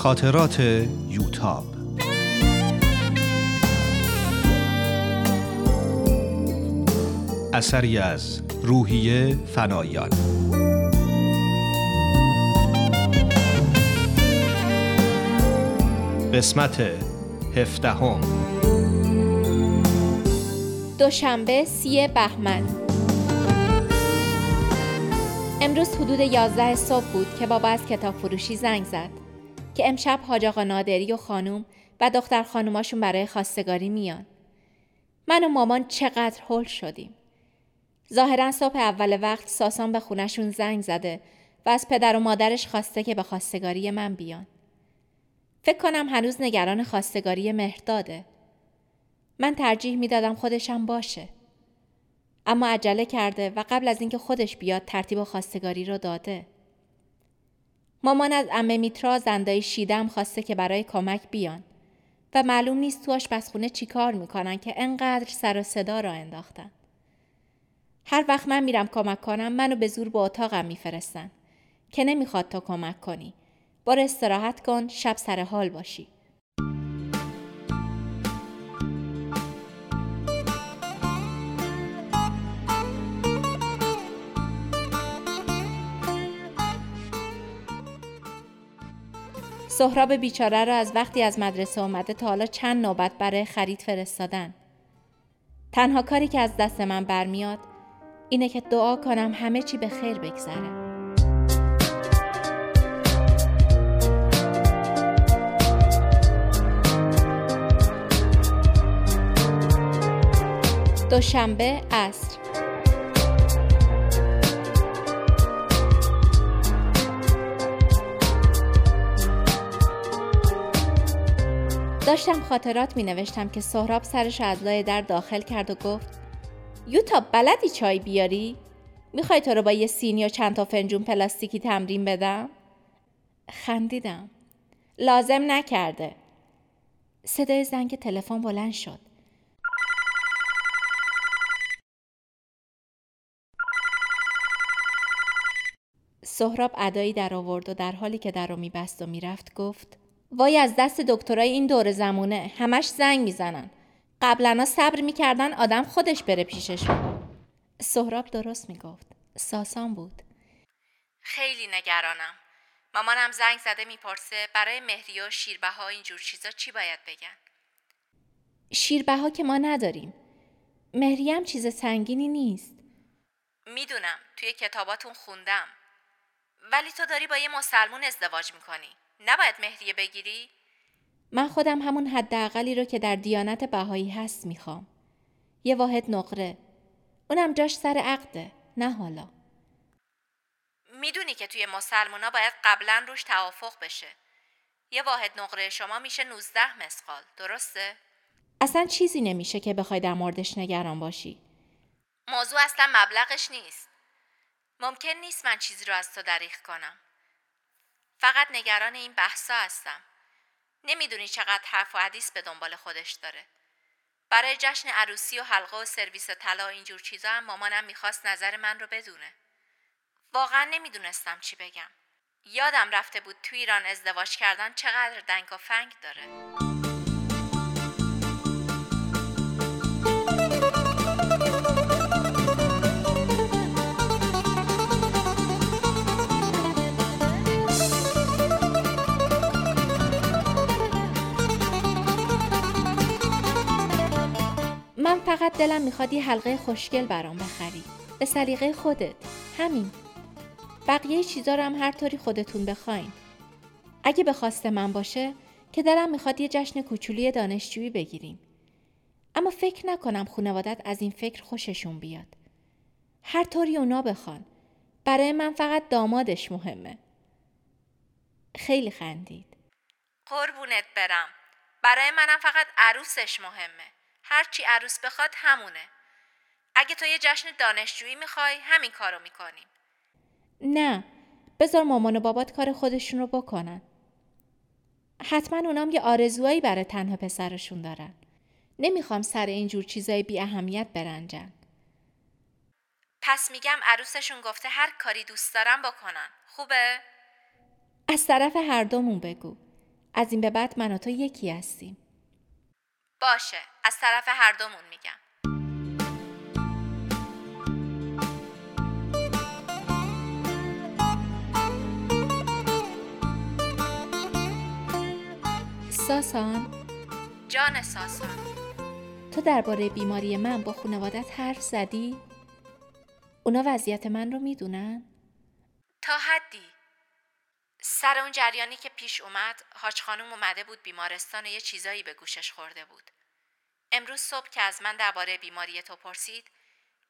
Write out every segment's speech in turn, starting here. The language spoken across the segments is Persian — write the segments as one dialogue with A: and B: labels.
A: خاطرات یوتاب. اثری از روحیه فنایان. قسمت هفدهم.
B: دوشنبه سی بهمن. امروز حدود 11 صبح بود که بابا از کتاب فروشی زنگ زد. که امشب حاج آقا نادری و خانوم و دختر خانوماشون برای خواستگاری میان. من و مامان چقدر هول شدیم. ظاهرا صبح اول وقت ساسان به خونشون زنگ زده و از پدر و مادرش خواسته که به خواستگاری من بیان. فکر کنم هنوز نگران خواستگاری مهرداده. من ترجیح می‌دادم خودشم باشه. اما عجله کرده و قبل از اینکه خودش بیاد ترتیب خواستگاری رو داده. مامان از امه میترا زندای شیدم خواسته که برای کمک بیان و معلوم نیست تو آشپزخونه چی کار می‌کنن که انقدر سر و صدا را انداختن. هر وقت من میرم کمک کنم منو به زور به اتاقم میفرستن که نمی‌خواد تو کمک کنی. بار استراحت کن شب سر حال باشی. سهراب بیچاره را از وقتی از مدرسه اومده تا حالا چند نوبت برای خرید فرستادن. تنها کاری که از دست من برمیاد اینه که دعا کنم همه چی به خیر بگذره. دوشنبه عصر داشتم خاطرات می نوشتم که سهراب سرش از لای در داخل کرد و گفت یوتا بلدی چای بیاری؟ می‌خوای تو رو با یه سینی و چند تا فنجون پلاستیکی تمرین بدم؟ خندیدم. لازم نکرده. صدای زنگ تلفن بلند شد. سهراب ادایی در آورد و در حالی که در رو میبست و می‌رفت گفت وای از دست دکترای این دور زمونه. همش زنگ می‌زنن. قبلا صبر می‌کردن آدم خودش بره پیششون سهراب درست می‌گفت. ساسان بود.
C: خیلی نگرانم. مامانم زنگ زده می‌پرسه برای مهری و شیربه ها اینجور چیزا چی باید بگن.
B: شیربه ها که ما نداریم. مهری هم چیز سنگینی نیست.
C: می‌دونم. توی کتاباتون خوندم. ولی تو داری با یه مسلمون ازدواج می‌کنی. نباید مهریه بگیری؟
B: من خودم همون حداقلی رو که در دیانت بهایی هست می‌خوام. یه واحد نقره. اونم جاش سر عقده. نه حالا.
C: می‌دونی که توی مسلمونا باید قبلا روش توافق بشه. یه واحد نقره شما میشه 19 مسقال. درسته؟
B: اصلا چیزی نمیشه که بخوای در موردش نگران باشی.
C: موضوع اصلا مبلغش نیست. ممکن نیست من چیزی رو از تو دریغ کنم. فقط نگران این بحثا هستم. نمی‌دونی چقدر حرف و حدیث به دنبال خودش داره. برای جشن عروسی و حلقه و سرویس طلا و اینجور چیزا هم مامانم می‌خواست نظر من رو بدونه. واقعا نمی‌دونستم چی بگم. یادم رفته بود تو ایران ازدواج کردن چقدر دنگ و فنگ داره.
B: فقط دلم می‌خواد یه حلقه خوشگل برام بخری. به سلیقه خودت. همین. بقیه چیزا رو هم هر طوری خودتون بخواین. اگه به خواست من باشه که دلم می‌خواد یه جشن کوچولی دانشجویی بگیریم. اما فکر نکنم خانوادت از این فکر خوششون بیاد. هر طوری اونا بخوان. برای من فقط دامادش مهمه. خیلی خندید.
C: قربونت برم. برای منم فقط عروسش مهمه. هرچی عروس بخواد همونه. اگه تو یه جشن دانشجویی می‌خوای همین کارو می‌کنیم.
B: نه بذار مامان و بابات کار خودشون رو بکنن. حتما اونام یه آرزوهایی برای تنها پسرشون دارن. نمی‌خوام سر اینجور چیزای بی اهمیت برنجن.
C: پس میگم عروسشون گفته هر کاری دوست دارم بکنن. خوبه؟
B: از طرف هر دومون بگو. از این به بعد من و تو یکی هستیم
C: باشه از طرف هر دومون میگم
B: ساسان
C: جان ساسان
B: تو درباره بیماری من با خانوادت حرف زدی؟ اونا وضعیت من رو می‌دونن؟
C: تا حدی سر اون جریانی که پیش اومد حاج خانم اومده بود بیمارستان و یه چیزایی به گوشش خورده بود. امروز صبح که از من درباره بیماری تو پرسید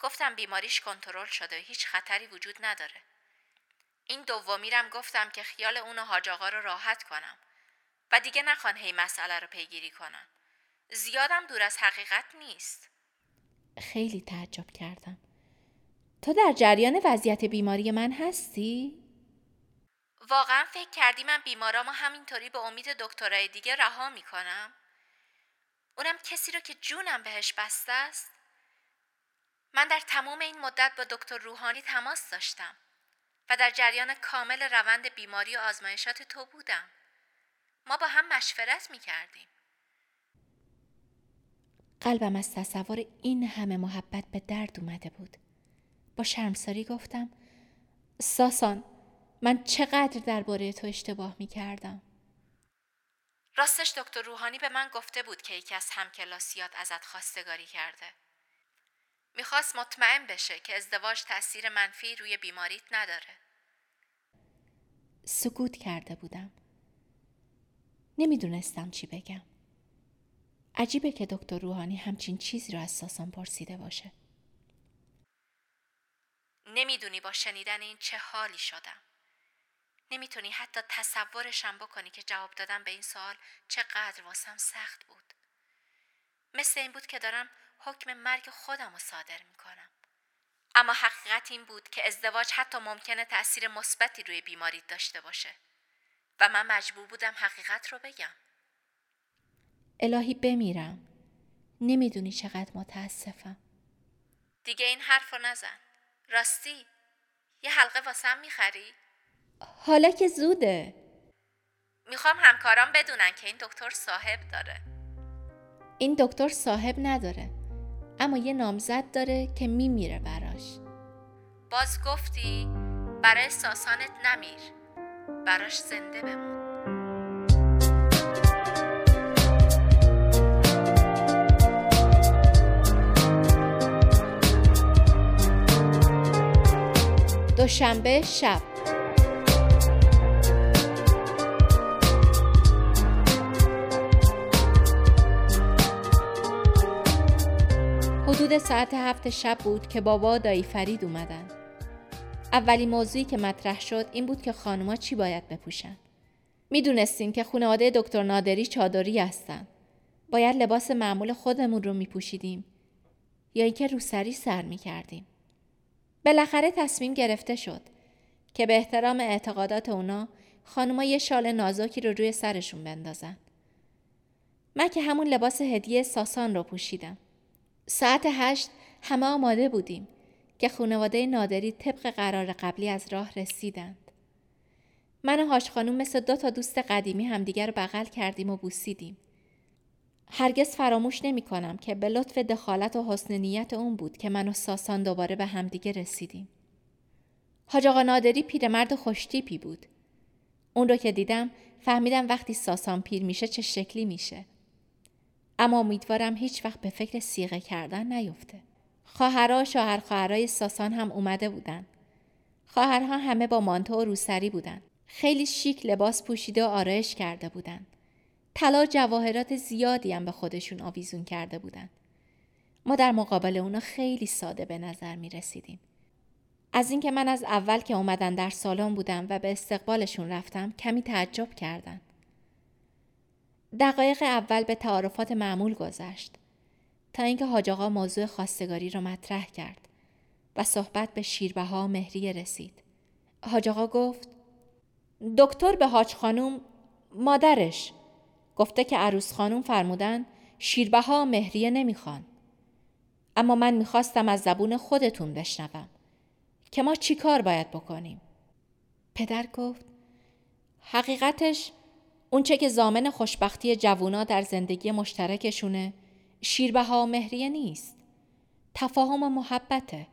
C: گفتم بیماریش کنترل شده هیچ خطری وجود نداره. این دومیرم گفتم که خیال اون و حاج آقا رو راحت کنم و دیگه نخوان هی مسئله رو پیگیری کنن. زیادم دور از حقیقت نیست.
B: خیلی تعجب کردم. تو در جریان وضعیت بیماری من هستی؟
C: واقعا فکر کردی من بیمارامو همینطوری به امید دکترای دیگه رها می‌کنم؟ اونم کسی رو که جونم بهش بسته است؟ من در تمام این مدت با دکتر روحانی تماس داشتم و در جریان کامل روند بیماری و آزمایشات تو بودم. ما با هم مشورت می کردیم.
B: قلبم از تصور این همه محبت به درد اومده بود. با شرمساری گفتم ساسان من چقدر درباره تو اشتباه می کردم.
C: راستش دکتر روحانی به من گفته بود که یکی از همکلاسیات ازت خواستگاری کرده. می‌خواست مطمئن بشه که ازدواج تاثیر منفی روی بیماریت نداره.
B: سکوت کرده بودم. نمی‌دونستم چی بگم. عجیبه که دکتر روحانی همچین چیزی رو از ساسان پرسیده باشه.
C: نمی‌دونی با شنیدن این چه حالی شدم. نمی‌تونی حتی تصورشم بکنی که جواب دادم به این سوال چقدر واسم سخت بود. مثل این بود که دارم حکم مرگ خودم رو صادر می‌کنم. اما حقیقت این بود که ازدواج حتی ممکنه تأثیر مثبتی روی بیماری داشته باشه و من مجبور بودم حقیقت رو بگم.
B: الهی بمیرم. نمی‌دونی چقدر متاسفم.
C: دیگه این حرف رو نزن. راستی یه حلقه واسم می‌خری؟
B: حالا که زوده.
C: می‌خوام همکارام بدونن که این دکتر صاحب داره.
B: این دکتر صاحب نداره. اما یه نامزد داره که میمیره براش.
C: باز گفتی برای ساسانت نمیر. براش زنده بمون.
B: دوشنبه شب حدود ساعت هفت شب بود که بابا دایی فرید اومدن. اولین موضوعی که مطرح شد این بود که خانوما چی باید بپوشن. می‌دونستیم که خانواده دکتر نادری چادری هستن. باید لباس معمول خودمون رو میپوشیدیم یا اینکه روسری سر می‌کردیم. بالاخره تصمیم گرفته شد که به احترام اعتقادات اونا خانوما یه شال نازکی رو روی سرشون بندازن. من که همون لباس هدیه ساسان رو پوشیدم. ساعت هشت همه آماده بودیم که خانواده نادری طبق قرار قبلی از راه رسیدند. من و هاش خانوم مثل دو تا دوست قدیمی همدیگر رو بغل کردیم و بوسیدیم. هرگز فراموش نمی کنم که به لطف دخالت و حسن نیت اون بود که من و ساسان دوباره به همدیگه رسیدیم. حاج آقا نادری پیرمرد خوشتیپی بود. اون رو که دیدم فهمیدم وقتی ساسان پیر میشه چه شکلی میشه. اما امیدوارم هیچ وقت به فکر سیغه کردن نیفته. خواهرها شوهر خواهرای ساسان هم اومده بودن. خواهرها همه با مانتو و روسری بودن. خیلی شیک لباس پوشیده و آرایش کرده بودن. طلا جواهرات زیادی هم به خودشون آویزون کرده بودن. ما در مقابل اونا خیلی ساده به نظر می رسیدیم. از اینکه من از اول که اومدن در سالن بودم و به استقبالشون رفتم کمی تعجب کردن. دقایق اول به تعارفات معمول گذشت تا اینکه حاج آقا موضوع خواستگاری را مطرح کرد و صحبت به شیربها مهریه رسید. حاج آقا گفت دکتر به حاج خانوم مادرش گفته که عروس خانوم فرمودن شیربها مهریه نمی‌خوان. اما من می‌خواستم از زبون خودتون بشنوم که ما چی کار باید بکنیم؟ پدر گفت حقیقتش اونچه که زامن خوشبختی جوونا در زندگی مشترکشونه شیربها و مهریه نیست. تفاهم و محبته.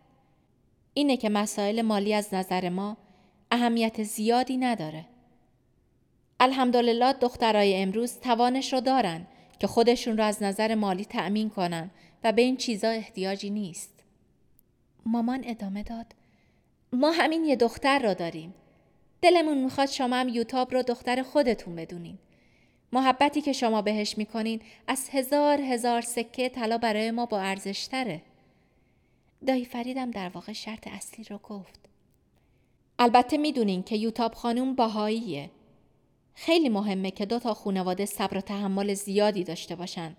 B: اینه که مسائل مالی از نظر ما اهمیت زیادی نداره. الحمدلله دخترای امروز توانش رو دارن که خودشون رو از نظر مالی تأمین کنن و به این چیزا احتیاجی نیست. مامان ادامه داد. ما همین یه دختر رو داریم. دلمون می‌خواد شما هم یوتاب رو دختر خودتون بدونین. محبتی که شما بهش می‌کنین از هزار هزار سکه طلا برای ما با ارزش تره. دایی فریدم در واقع شرط اصلی رو گفت. البته می‌دونین که یوتاب خانوم باهاییه. خیلی مهمه که دو تا خانواده صبر و تحمل زیادی داشته باشن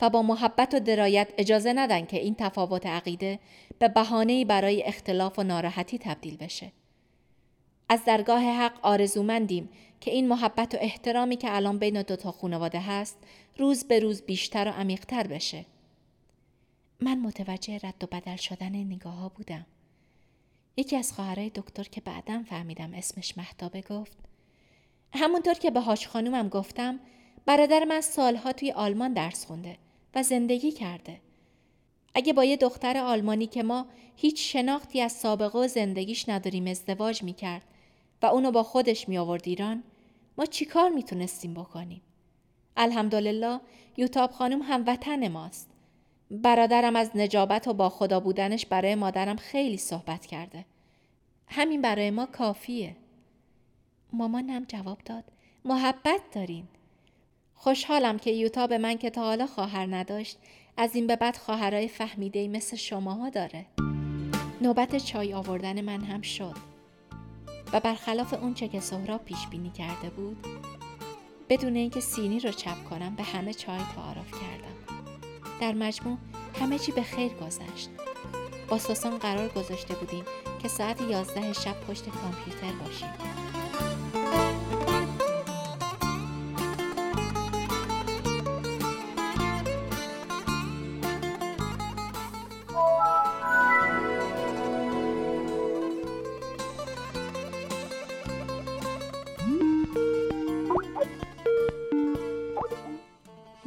B: و با محبت و درایت اجازه ندن که این تفاوت عقیده به بهانه‌ای برای اختلاف و ناراحتی تبدیل بشه. از درگاه حق آرزومندیم که این محبت و احترامی که الان بین دو تا خانواده هست روز به روز بیشتر و عمیقتر بشه. من متوجه رد و بدل شدن نگاه ها بودم. یکی از خواهرای دکتر که بعدم فهمیدم اسمش محتابه گفت همونطور که به هاش خانومم گفتم برادر من سالها توی آلمان درس خونده و زندگی کرده. اگه با یه دختر آلمانی که ما هیچ شناختی از سابقه و زندگیش نداریم ازدواج می‌کرد و اونو با خودش می آورد ایران ما چیکار می‌تونستیم بکنیم؟ الحمدلله یوتاب خانم هم وطن ماست. برادرم از نجابت و با خدا بودنش برای مادرم خیلی صحبت کرده. همین برای ما کافیه. مامانم جواب داد محبت دارین. خوشحالم که یوتا به من که تا حالا خواهر نداشت از این به بعد خواهرای فهمیده مثل شماها داره. نوبت چای آوردن من هم شد و برخلاف اونچه که سهراب پیش بینی کرده بود بدون اینکه سینی رو چپ کنم به همه چای تعارف کردم. در مجموع همه چی به خیر گذشت. با سوسان قرار گذاشته بودیم که ساعت یازده شب پشت کامپیوتر باشیم.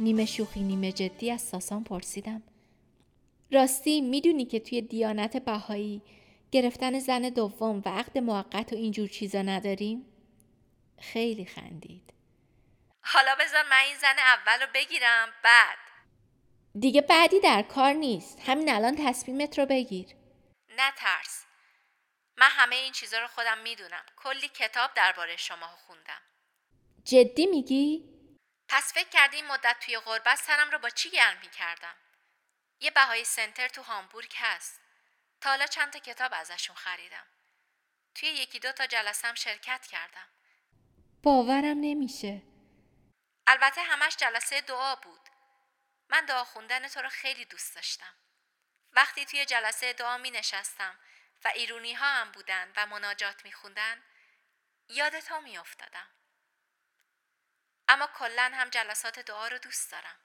B: نیمه شوخی نیمه جدی از ساسان پرسیدم. راستی می‌دونی که توی دیانت بهایی گرفتن زن دوم و عقد موقت و اینجور چیزا نداریم؟ خیلی خندید.
C: حالا بذار من این زن اول رو بگیرم بعد.
B: دیگه بعدی در کار نیست. همین الان تصمیمت رو بگیر.
C: نه ترس. من همه این چیزا رو خودم می‌دونم. کلی کتاب درباره شما خوندم.
B: جدی میگی؟
C: پس فکر کردی این مدت توی غربت سرم رو با چی گرم می کردم؟ یه بهایی سنتر تو هامبورگ هست. تا حالا چند تا کتاب ازشون خریدم. توی یکی دو تا جلسم شرکت کردم.
B: باورم نمیشه.
C: البته همش جلسه دعا بود. من دعا خوندن تو رو خیلی دوست داشتم. وقتی توی جلسه دعا می نشستم و ایرونی ها هم بودن و مناجات می خوندن یاد تو می افتادم. اما کلا هم جلسات دعا رو دوست دارم.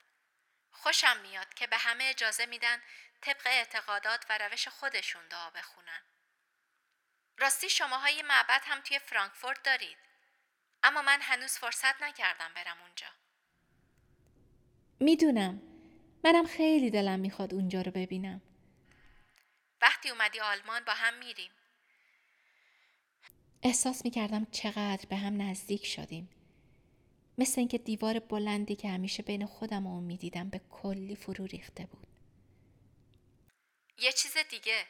C: خوشم میاد که به همه اجازه میدن طبق اعتقادات و روش خودشون دعا بخونن. راستی شماها یه معبد هم توی فرانکفورت دارید. اما من هنوز فرصت نکردم برم اونجا.
B: می‌دونم. منم خیلی دلم می‌خواد اونجا رو ببینم.
C: وقتی اومدی آلمان با هم میریم.
B: احساس می‌کردم چقدر به هم نزدیک شدیم. مثل اینکه دیوار بلندی که همیشه بین خودم و اون می‌دیدم به کلی فرو ریخته بود.
C: یه چیز دیگه.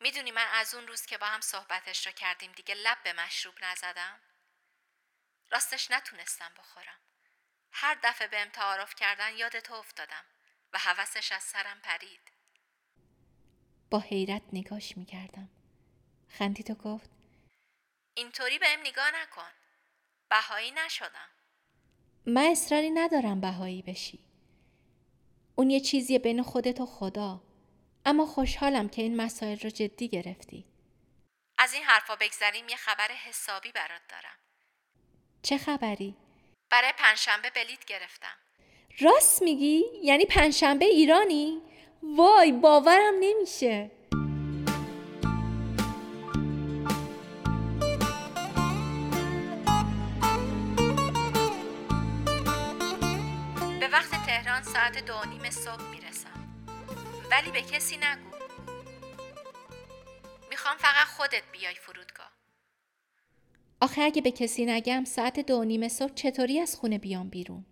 C: می‌دونی من از اون روز که با هم صحبتش رو کردیم دیگه لب به مشروب نزدم؟ راستش نتونستم بخورم. هر دفعه بهم تعارف کردن یاد تو افتادم و حوسش از سرم پرید.
B: با حیرت نگاش می‌کردم. خندی تو گفت
C: اینطوری بهم نگاه نکن. بهایی نشدم.
B: من اصراری ندارم بهایی بشی اون یه چیزی بین خودت و خدا اما خوشحالم که این مسائل رو جدی گرفتی
C: از این حرفا بگذریم یه خبر حسابی برات دارم
B: چه خبری؟
C: برای پنجشنبه بلیت گرفتم
B: راست میگی؟ یعنی پنجشنبه ایرانی؟ وای باورم نمیشه
C: ساعت دو نیم صبح می‌رسم. ولی به کسی نگو. می‌خوام فقط خودت بیای فرودگاه.
B: آخه اگه به کسی نگم ساعت دو نیم صبح چطوری از خونه بیام بیرون؟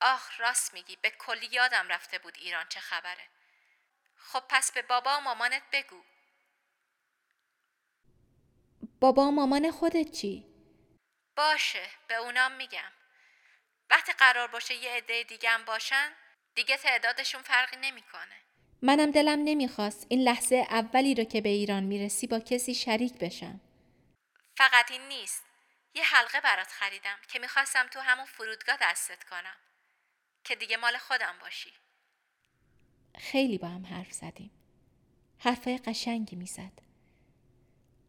C: آخ راست میگی. به کلی یادم رفته بود ایران چه خبره. خب پس به بابا و مامانت بگو.
B: بابا و مامان خودت چی؟
C: باشه به اونام میگم. وقتی قرار باشه یه عده دیگه هم باشن دیگه تعدادشون فرقی نمی‌کنه.
B: منم دلم نمی‌خواست این لحظه اولی رو که به ایران می‌رسی با کسی شریک بشم.
C: فقط این نیست. یه حلقه برات خریدم که می‌خواستم تو همون فرودگاه دستت کنم. که دیگه مال خودم باشی.
B: خیلی با هم حرف زدیم. حرفای قشنگی می‌زد.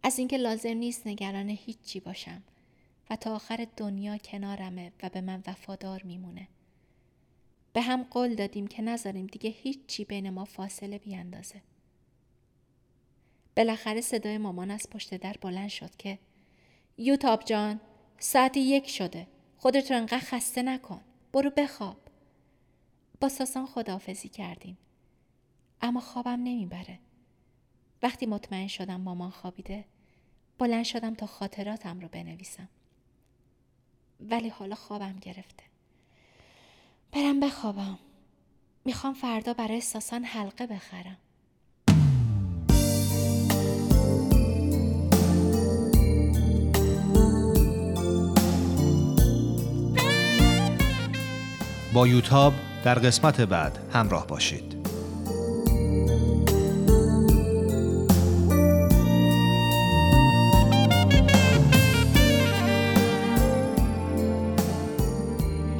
B: از اینکه لازم نیست نگران هیچی باشم. و تا آخر دنیا کنارمه و به من وفادار میمونه. به هم قول دادیم که نذاریم دیگه هیچی بین ما فاصله بیاندازه. بالاخره صدای مامان از پشت در بلند شد که یوتاب جان ساعت یک شده. خودت رو انقدر خسته نکن. برو بخواب. با ساسان خداحافظی کردیم. اما خوابم نمی‌بره. وقتی مطمئن شدم مامان خوابیده بلند شدم تا خاطراتم رو بنویسم. ولی حالا خوابم گرفته. برم بخوابم. می‌خوام فردا برای ساسان حلقه بخرم.
A: با یوتاب در قسمت بعد همراه باشید.